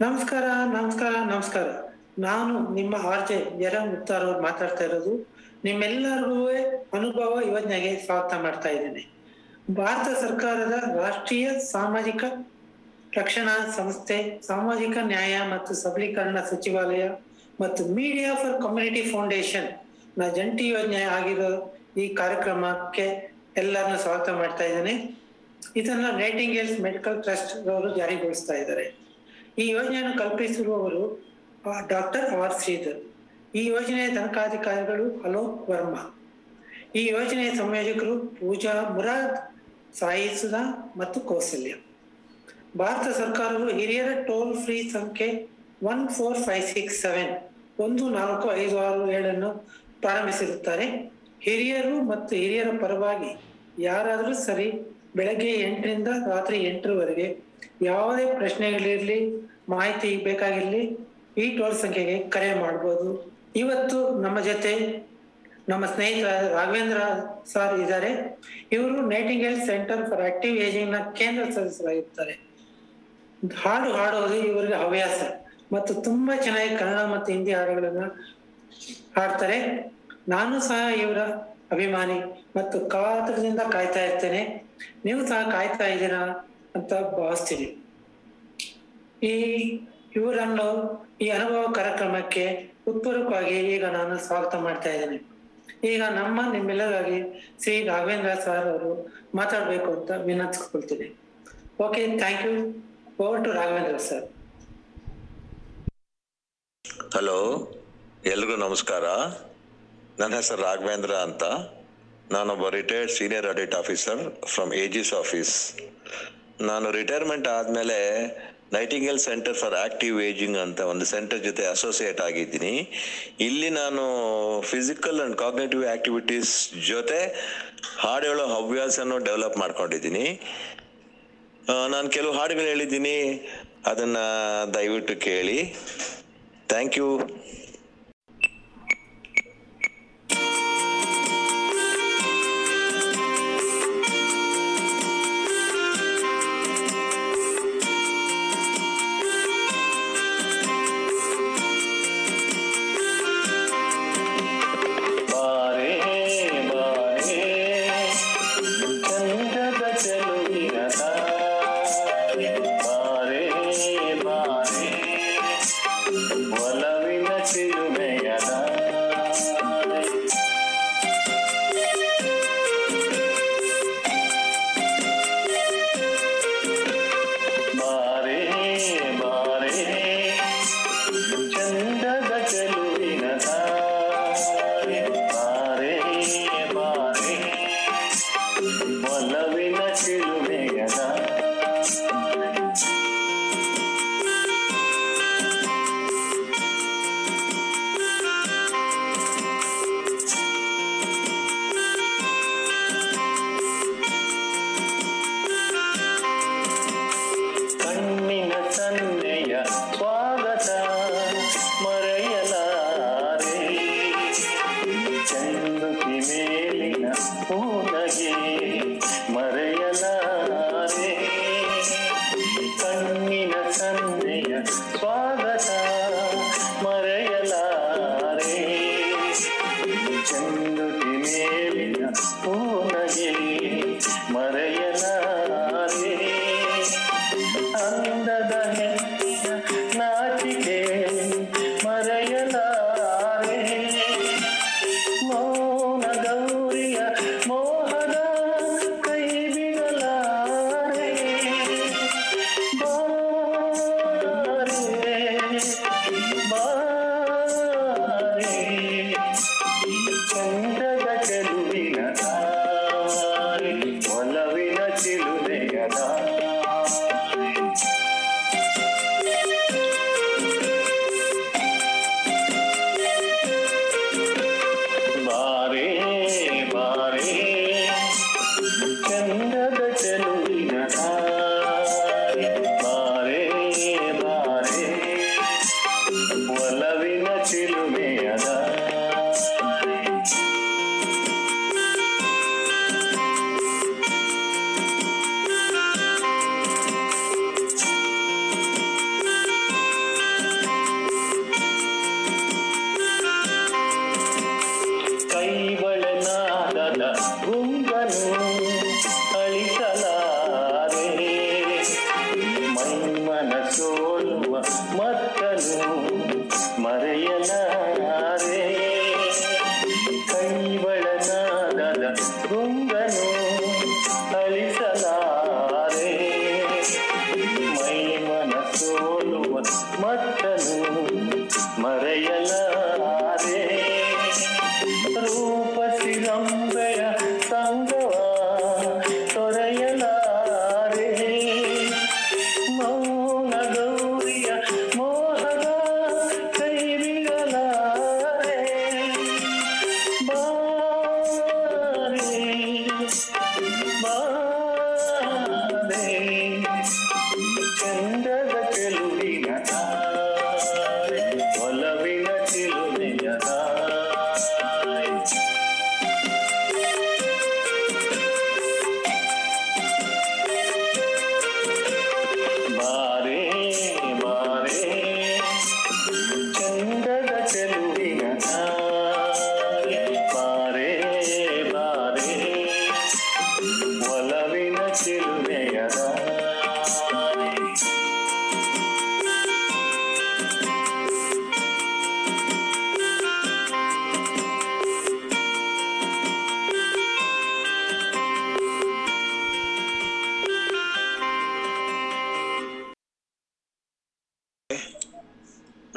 ನಮಸ್ಕಾರ ನಮಸ್ಕಾರ ನಮಸ್ಕಾರ. ನಾನು ನಿಮ್ಮ ಆರ್ಜೆ ಜರ ಮುಕ್ತಾರ್ ಅವ್ರು ಮಾತಾಡ್ತಾ ಇರೋದು. ನಿಮ್ಮೆಲ್ಲರಿಗೂ ಅನುಭವ ಯೋಜನೆಗೆ ಸ್ವಾಗತ ಮಾಡ್ತಾ ಇದ್ದೇನೆ. ಭಾರತ ಸರ್ಕಾರದ ರಾಷ್ಟ್ರೀಯ ಸಾಮಾಜಿಕ ರಕ್ಷಣಾ ಸಂಸ್ಥೆ, ಸಾಮಾಜಿಕ ನ್ಯಾಯ ಮತ್ತು ಸಬಲೀಕರಣ ಸಚಿವಾಲಯ ಮತ್ತು ಮೀಡಿಯಾ ಫಾರ್ ಕಮ್ಯುನಿಟಿ ಫೌಂಡೇಶನ್ನ ಜಂಟಿ ಯೋಜನೆ ಆಗಿರೋ ಈ ಕಾರ್ಯಕ್ರಮಕ್ಕೆ ಎಲ್ಲರನ್ನು ಸ್ವಾಗತ ಮಾಡ್ತಾ ಇದ್ದೇನೆ. ಇದನ್ನ ನೈಟಿಂಗೇಲ್ಸ್ ಮೆಡಿಕಲ್ ಟ್ರಸ್ಟ್ ಅವರು ಜಾರಿಗೊಳಿಸ್ತಾ ಇದ್ದಾರೆ. ಈ ಯೋಜನೆಯನ್ನು ಕಲ್ಪಿಸಿರುವವರು ಡಾಕ್ಟರ್ ಆರ್ ಶ್ರೀಧರ್. ಈ ಯೋಜನೆಯ ತನಕಾಧಿಕಾರಿಗಳು ಅಲೋಕ್ ವರ್ಮಾ. ಈ ಯೋಜನೆಯ ಸಂಯೋಜಕರು ಪೂಜಾ ಮುರಾದ್, ಸಾಯಿ ಸುಧಾ ಮತ್ತು ಕೌಸಲ್ಯ. ಭಾರತ ಸರ್ಕಾರವು ಹಿರಿಯರ ಟೋಲ್ ಫ್ರೀ ಸಂಖ್ಯೆ one four five six seven ಒಂದು ನಾಲ್ಕು ಐದು ಆರು ಏಳನ್ನು ಪ್ರಾರಂಭಿಸಿರುತ್ತಾರೆ. ಹಿರಿಯರು ಮತ್ತು ಹಿರಿಯರ ಪರವಾಗಿ ಯಾರಾದರೂ ಸರಿ ಬೆಳಗ್ಗೆ ಎಂಟರಿಂದ ರಾತ್ರಿ ಎಂಟರವರೆಗೆ ಯಾವುದೇ ಪ್ರಶ್ನೆಗಳಿರಲಿ ಮಾಹಿತಿ ಬೇಕಾಗಿರಲಿ, ಈ ಟೋಲ್ ಸಂಖ್ಯೆಗೆ ಕರೆ ಮಾಡ್ಬೋದು. ಇವತ್ತು ನಮ್ಮ ಜೊತೆ ನಮ್ಮ ಸ್ನೇಹಿತ ರಾಘವೇಂದ್ರ ಸರ್ ಇದ್ದಾರೆ. ಇವರು ನೈಟಿಂಗ್ ನೈಟಿಂಗೇಲ್ ಸೆಂಟರ್ ಫಾರ್ ಆಕ್ಟಿವ್ ಏಜಿಂಗ್ನ ಕೇಂದ್ರ ಸದಸ್ಯರಾಗಿರ್ತಾರೆ. ಹಾಡು ಹಾಡೋದು ಇವರಿಗೆ ಹವ್ಯಾಸ. ಮತ್ತು ತುಂಬಾ ಚೆನ್ನಾಗಿ ಕನ್ನಡ ಮತ್ತು ಹಿಂದಿ ಹಾಡುಗಳನ್ನ ಹಾಡ್ತಾರೆ. ನಾನು ಸಹ ಇವರ ಅಭಿಮಾನಿ ಮತ್ತು ಕಾತರದಿಂದ ಕಾಯ್ತಾ ಇರ್ತೇನೆ. ನೀವು ಸಹ ಕಾಯ್ತಾ ಇದ್ದೀರಾ? ಅಂತ ಭಾವಿಸ್ತೀನಿ ಈ ಇವರನ್ನು ಈ ಅನುಭವ ಕಾರ್ಯಕ್ರಮಕ್ಕೆ ಉತ್ಪೂರಕವಾಗಿ ಈಗ ನಾನು ಸ್ವಾಗತ ಮಾಡ್ತಾ ಇದ್ದೇನೆ. ಈಗ ನಮ್ಮ ನಿಮ್ಮೆಲ್ಲರಾಗಿ ಶ್ರೀ ರಾಘವೇಂದ್ರ ಸರ್ ಅವರು ಮಾತಾಡಬೇಕು ಅಂತ ವಿನಂತಿಸ್ಕೊಳ್ತೀನಿ. Okay thank you over to Raghavendra sir hello ಎಲ್ರಿಗೂ ನಮಸ್ಕಾರ. ನನ್ನ ಹೆಸರು ರಾಘವೇಂದ್ರ ಅಂತ. ನಾನೊಬ್ಬ retired senior audit officer from AG's office ನಾನು ರಿಟೈರ್ಮೆಂಟ್ ಆದಮೇಲೆ Nightingale centre for active ageing ಅಂತ ಒಂದು ಸೆಂಟರ್ ಜೊತೆ ಅಸೋಸಿಯೇಟ್ ಆಗಿದ್ದೀನಿ. ಇಲ್ಲಿ ನಾನು ಫಿಸಿಕಲ್ ಅಂಡ್ ಕಾಗ್ನೇಟಿವ್ ಆಕ್ಟಿವಿಟೀಸ್ ಜೊತೆ ಹಾಡು ಹೇಳೋ ಹವ್ಯಾಸನೂ ಡೆವಲಪ್ ಮಾಡ್ಕೊಂಡಿದ್ದೀನಿ. ನಾನು ಕೆಲವು ಹಾಡುಗಳು ಹೇಳಿದ್ದೀನಿ. ಅದನ್ನ ದಯವಿಟ್ಟು ಕೇಳಿ. ಥ್ಯಾಂಕ್ ಯು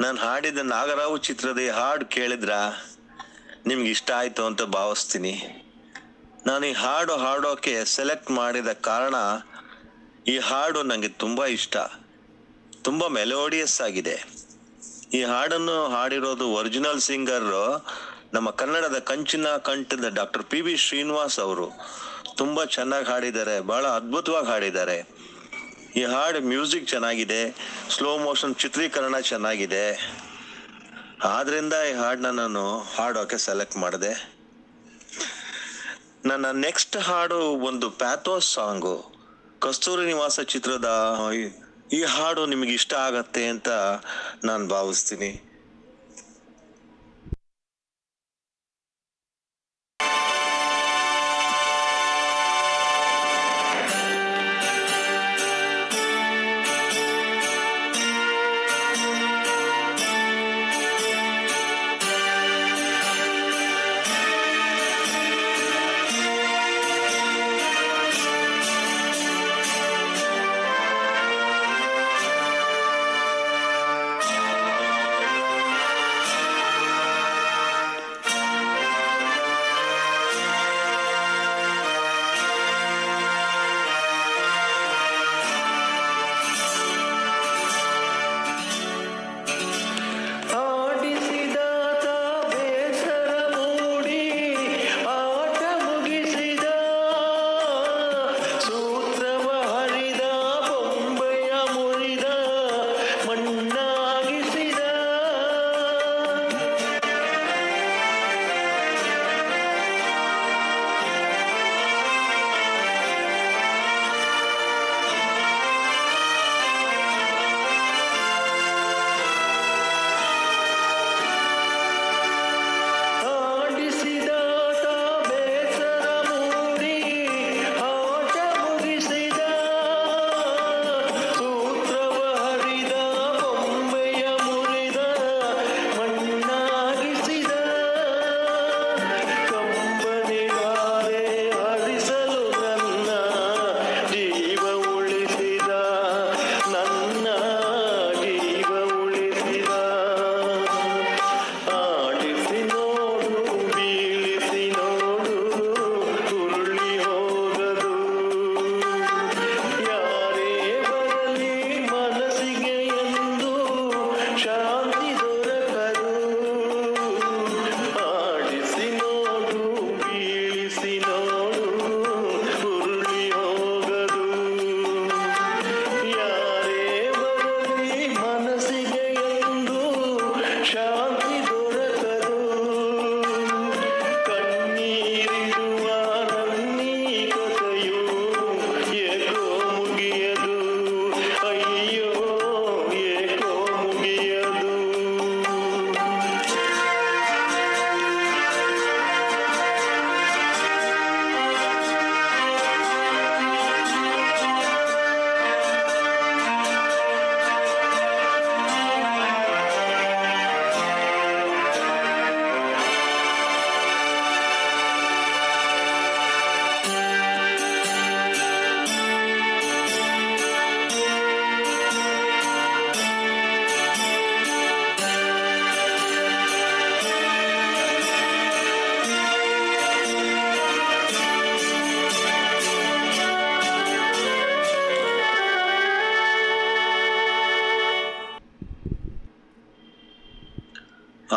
ನಾನು ಹಾಡಿದ ನಾಗರಾವು ಚಿತ್ರದ ಈ ಹಾಡು ಕೇಳಿದ್ರ? ನಿಮ್ಗೆ ಇಷ್ಟ ಆಯ್ತು ಅಂತ ಭಾವಿಸ್ತೀನಿ. ನಾನು ಈ ಹಾಡು ಹಾಡೋಕೆ ಸೆಲೆಕ್ಟ್ ಮಾಡಿದ ಕಾರಣ ಈ ಹಾಡು ನನಗೆ ತುಂಬಾ ಇಷ್ಟ. ತುಂಬಾ ಮೆಲೋಡಿಯಸ್ ಆಗಿದೆ. ಈ ಹಾಡನ್ನು ಹಾಡಿರೋದು ಒರಿಜಿನಲ್ ಸಿಂಗರ್ ನಮ್ಮ ಕನ್ನಡದ ಕಂಚಿನ ಕಂಠದ ಡಾಕ್ಟರ್ ಪಿ ವಿ ಶ್ರೀನಿವಾಸ್ ಅವರು. ತುಂಬಾ ಚೆನ್ನಾಗಿ ಹಾಡಿದ್ದಾರೆ, ಬಹಳ ಅದ್ಭುತವಾಗಿ ಹಾಡಿದ್ದಾರೆ. ಈ ಹಾಡು ಮ್ಯೂಸಿಕ್ ಚೆನ್ನಾಗಿದೆ ಸ್ಲೋ ಮೋಷನ್ ಚಿತ್ರೀಕರಣ ಚೆನ್ನಾಗಿದೆ. ಆದ್ರಿಂದ ಈ ಹಾಡನ್ನ ನಾನು ಹಾಡೋಕೆ ಸೆಲೆಕ್ಟ್ ಮಾಡಿದೆ. ನನ್ನ ನೆಕ್ಸ್ಟ್ ಹಾಡು ಒಂದು ಪ್ಯಾಥೋಸ್ ಸಾಂಗು ಕಸ್ತೂರಿ ನಿವಾಸ ಚಿತ್ರದ, ಈ ಹಾಡು ನಿಮಗೆ ಇಷ್ಟ ಆಗತ್ತೆ ಅಂತ ನಾನು ಭಾವಿಸ್ತೀನಿ.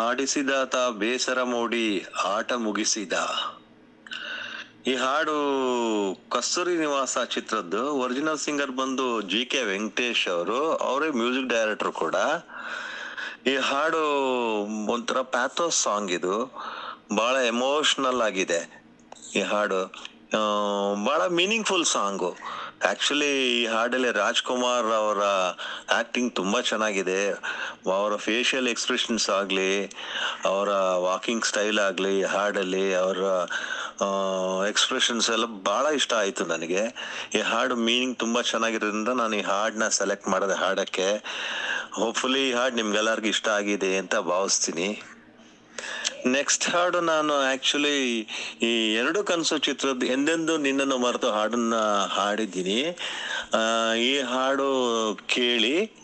ಆಡಿಸಿದಾತ ಬೇಸರ ಮೂಡಿ ಆಟ ಮುಗಿಸಿದ. ಈ ಹಾಡು ಕಸ್ತೂರಿ ನಿವಾಸ ಚಿತ್ರದ್ದು. ಒರಿಜಿನಲ್ ಸಿಂಗರ್ ಬಂದು ಜಿ ಕೆ ವೆಂಕಟೇಶ್ ಅವರು, ಅವರೇ ಮ್ಯೂಸಿಕ್ ಡೈರೆಕ್ಟರ್ ಕೂಡ. ಈ ಹಾಡು ಒಂಥರ ಪ್ಯಾಥೋಸ್ ಸಾಂಗ್ ಇದು. ಬಹಳ ಎಮೋಷನಲ್ ಆಗಿದೆ ಈ ಹಾಡು. ಬಹಳ ಮೀನಿಂಗ್ಫುಲ್ ಸಾಂಗು. ಆಕ್ಚುಲಿ ಈ ಹಾಡಲ್ಲಿ ರಾಜ್ಕುಮಾರ್ ಅವರ ಆಕ್ಟಿಂಗ್ ತುಂಬಾ ಚೆನ್ನಾಗಿದೆ. ಅವರ ಫೇಶಿಯಲ್ ಎಕ್ಸ್ಪ್ರೆಷನ್ಸ್ ಆಗಲಿ, ಅವರ ವಾಕಿಂಗ್ ಸ್ಟೈಲ್ ಆಗಲಿ, ಹಾಡಲ್ಲಿ, ಅವರ ಎಕ್ಸ್ಪ್ರೆಷನ್ಸ್ ಎಲ್ಲ ಬಹಳ ಇಷ್ಟ ಆಯ್ತು ನನಗೆ. ಈ ಹಾಡು ಮೀನಿಂಗ್ ತುಂಬಾ ಚೆನ್ನಾಗಿರೋದ್ರಿಂದ ನಾನು ಈ ಹಾಡನ್ನ ಸೆಲೆಕ್ಟ್ ಮಾಡಿದೆ ಹಾಡಕ್ಕೆ. ಹೋಪ್ಫುಲಿ ಈ ಹಾಡು ನಿಮ್ಗೆಲ್ಲರಿಗೂ ಇಷ್ಟ ಆಗಿದೆ ಅಂತ ಭಾವಿಸ್ತೀನಿ. ನೆಕ್ಸ್ಟ್ ಹಾಡು ನಾನು ಆಕ್ಚುಲಿ ಈ ಎರಡು ಕನಸು ಚಿತ್ರದ ಎಂದೆಂದು ನಿನ್ನನ್ನು ಮರೆತು ಹಾಡನ್ನ ಹಾಡಿದ್ದೀನಿ. ಈ ಹಾಡು ಕೇಳಿ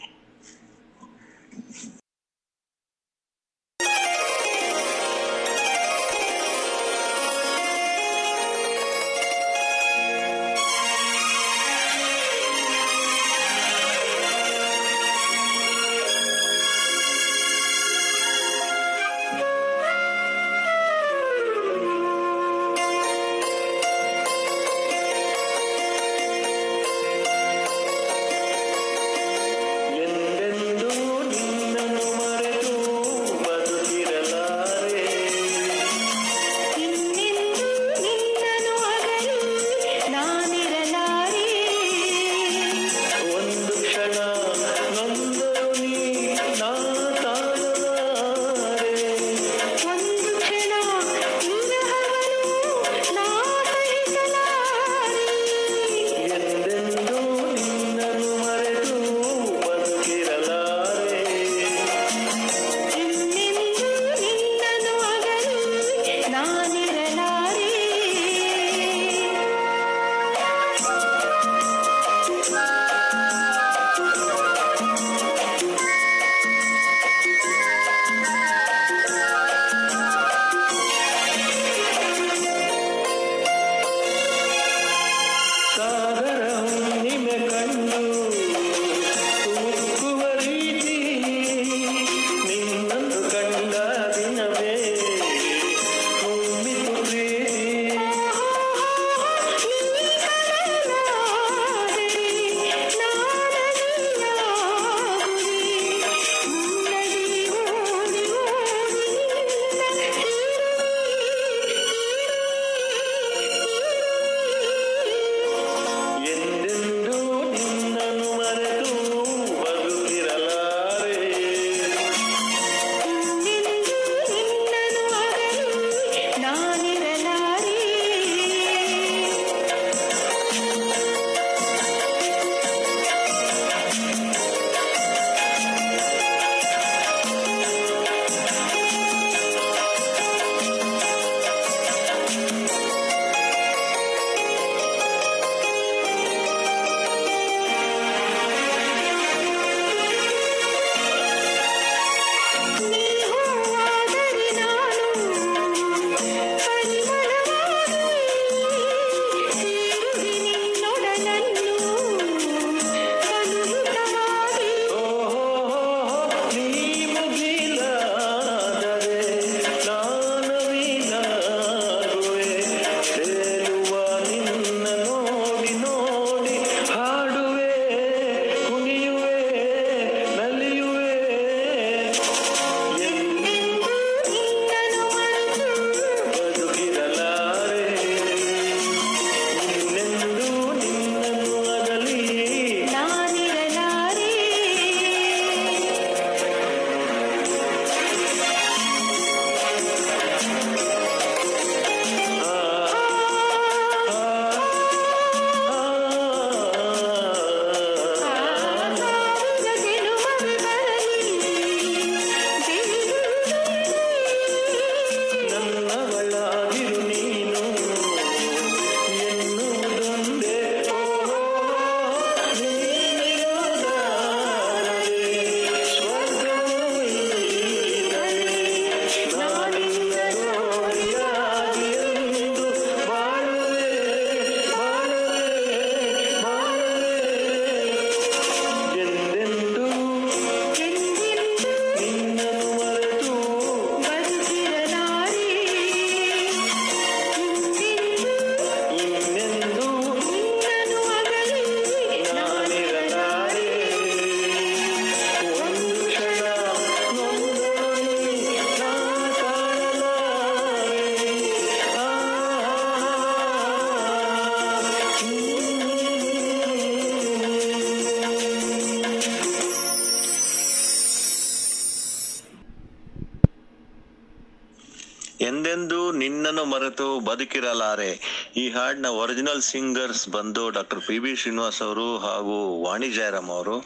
ಎಂದೆಂದೂ ನಿನ್ನನ್ನು ಮರೆತು ಬದುಕಿರಲಾರೆ. ಈ ಹಾಡಿನ ಒರಿಜಿನಲ್ ಸಿಂಗರ್ಸ್ ಬಂದು ಡಾಕ್ಟರ್ ಪಿ ಬಿ ಶ್ರೀನಿವಾಸ್ ಅವರು ಹಾಗೂ ವಾಣಿ ಜಯರಾಮ್ ಅವರು,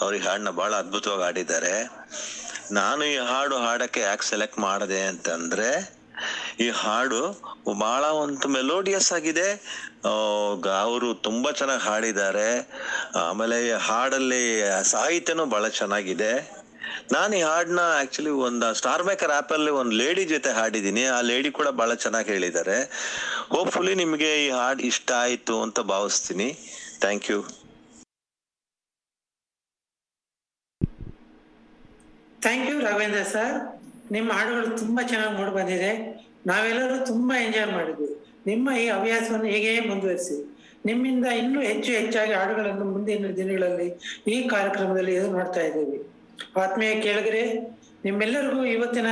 ಅವ್ರ ಈ ಹಾಡನ್ನ ಬಹಳ ಅದ್ಭುತವಾಗಿ ಹಾಡಿದ್ದಾರೆ. ನಾನು ಈ ಹಾಡು ಹಾಡಕ್ಕೆ ಯಾಕೆ ಸೆಲೆಕ್ಟ್ ಮಾಡಿದೆ ಅಂತಂದ್ರೆ, ಈ ಹಾಡು ಬಹಳ ಒಂದು ಮೆಲೋಡಿಯಸ್ ಆಗಿದೆ. ಅವರು ತುಂಬಾ ಚೆನ್ನಾಗಿ ಹಾಡಿದ್ದಾರೆ. ಆಮೇಲೆ ಹಾಡಲ್ಲಿ ಸಾಹಿತ್ಯನೂ ಬಹಳ ಚೆನ್ನಾಗಿದೆ. ನಾನು ಈ ಹಾಡ್ನ ಆಕ್ಚುಲಿ ಒಂದು ಸ್ಟಾರ್ ಮೇಕರ್ ಆಪ್ ಅಲ್ಲಿ ಒಂದು ಲೇಡಿ ಜೊತೆ ಹಾಡಿದ್ದೀನಿ ಆ ಲೇಡಿ ಕೂಡ ಬಹಳ ಚೆನ್ನಾಗಿ ಹೇಳಿದ್ದಾರೆ ಹೋಪ್ಫುಲಿ ನಿಮಗೆ ಈ ಹಾಡು ಇಷ್ಟ ಆಯ್ತು ಅಂತ ಭಾವಿಸ್ತೀನಿ. Thank you thank you Raghavendra sir ನಿಮ್ಮ ಹಾಡುಗಳು ತುಂಬಾ ಚೆನ್ನಾಗಿ ಮೂಡಿ ಬಂದಿದೆ. ನಾವೆಲ್ಲರೂ ತುಂಬಾ ಎಂಜಾಯ್ ಮಾಡಿದ್ವಿ. ನಿಮ್ಮ ಈ ಹವ್ಯಾಸವನ್ನು ಹೇಗೆ ಮುಂದುವರಿಸಿ? ನಿಮ್ಮಿಂದ ಇನ್ನೂ ಹೆಚ್ಚು ಹೆಚ್ಚಾಗಿ ಹಾಡುಗಳನ್ನು ಮುಂದಿನ ದಿನಗಳಲ್ಲಿ ಈ ಕಾರ್ಯಕ್ರಮದಲ್ಲಿ ಎದುರು ನೋಡ್ತಾ ಇದ್ದೀವಿ. ಆತ್ಮೀಯ ಕೇಳಿದ್ರೆ ನಿಮ್ಮೆಲ್ಲರಿಗೂ ಇವತ್ತಿನ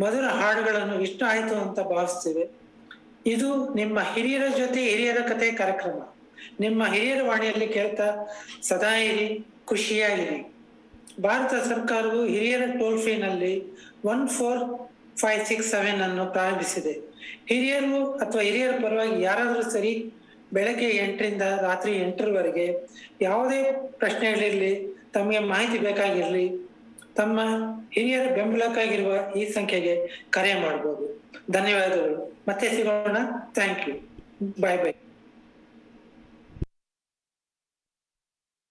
ಮಧುರ ಹಾಡುಗಳನ್ನು ಇಷ್ಟ ಆಯಿತು ಅಂತ ಭಾವಿಸ್ತೇವೆ. ಇದು ನಿಮ್ಮ ಹಿರಿಯರ ಜೊತೆ ಹಿರಿಯರ ಕಥೆ ಕಾರ್ಯಕ್ರಮ. ನಿಮ್ಮ ಹಿರಿಯರ ವಾಣಿಯಲ್ಲಿ ಕೇಳ್ತಾ ಸದಾ ಇರಿ, ಖುಷಿಯಾಗಿರಿ. ಭಾರತ ಸರ್ಕಾರವು ಹಿರಿಯರ toll ಫ್ರೀನಲ್ಲಿ one four five six seven ಅನ್ನು ಪ್ರಾರಂಭಿಸಿದೆ. ಹಿರಿಯರು ಅಥವಾ ಹಿರಿಯರ ಪರವಾಗಿ ಯಾರಾದರೂ ಸರಿ ಬೆಳಗ್ಗೆ ಎಂಟರಿಂದ ರಾತ್ರಿ ಎಂಟರವರೆಗೆ ಯಾವುದೇ ಪ್ರಶ್ನೆಗಳಿರಲಿ ತಮಗೆ ಮಾಹಿತಿ ಬೇಕಾಗಿರಲಿ, ತಮ್ಮ ಹಿರಿಯರ ಬೆಂಬಲಕ್ಕಾಗಿರುವ ಈ ಸಂಖ್ಯೆಗೆ ಕರೆ ಮಾಡಬಹುದು ಧನ್ಯವಾದಗಳು. ಮತ್ತೆ ಸಿಗೋಣ. Thank you bye bye